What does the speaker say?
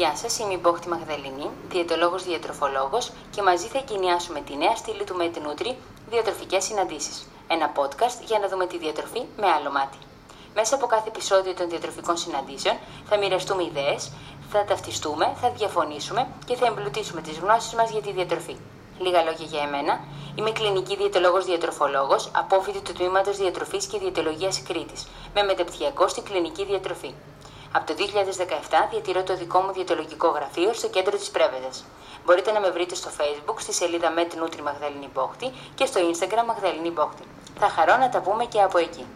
Γεια σας, είμαι η Μπόχτη Μαγδαληνή, διαιτολόγος διατροφολόγος και μαζί θα εγκαινιάσουμε τη νέα στήλη του Med Διατροφικές Συναντήσεις. Ένα podcast για να δούμε τη διατροφή με άλλο μάτι. Μέσα από κάθε επεισόδιο των διατροφικών συναντήσεων θα μοιραστούμε ιδέες, θα ταυτιστούμε, θα διαφωνήσουμε και θα εμπλουτίσουμε τις γνώσεις μας για τη διατροφή. Λίγα λόγια για εμένα. Είμαι κλινική διαιτολόγος διατροφολόγος, απόφοιτη του τμήματος Διατροφής και Διαιτολογίας Κρήτης, με μεταπτυχιακό στην κλινική διατροφή. Από το 2017 διατηρώ το δικό μου διαιτολογικό γραφείο στο κέντρο της Πρέβεδας. Μπορείτε να με βρείτε στο facebook στη σελίδα Met Nutri Μαγδαληνή Μπόχτη και στο instagram Μαγδαληνή Μπόχτη. Θα χαρώ να τα πούμε και από εκεί.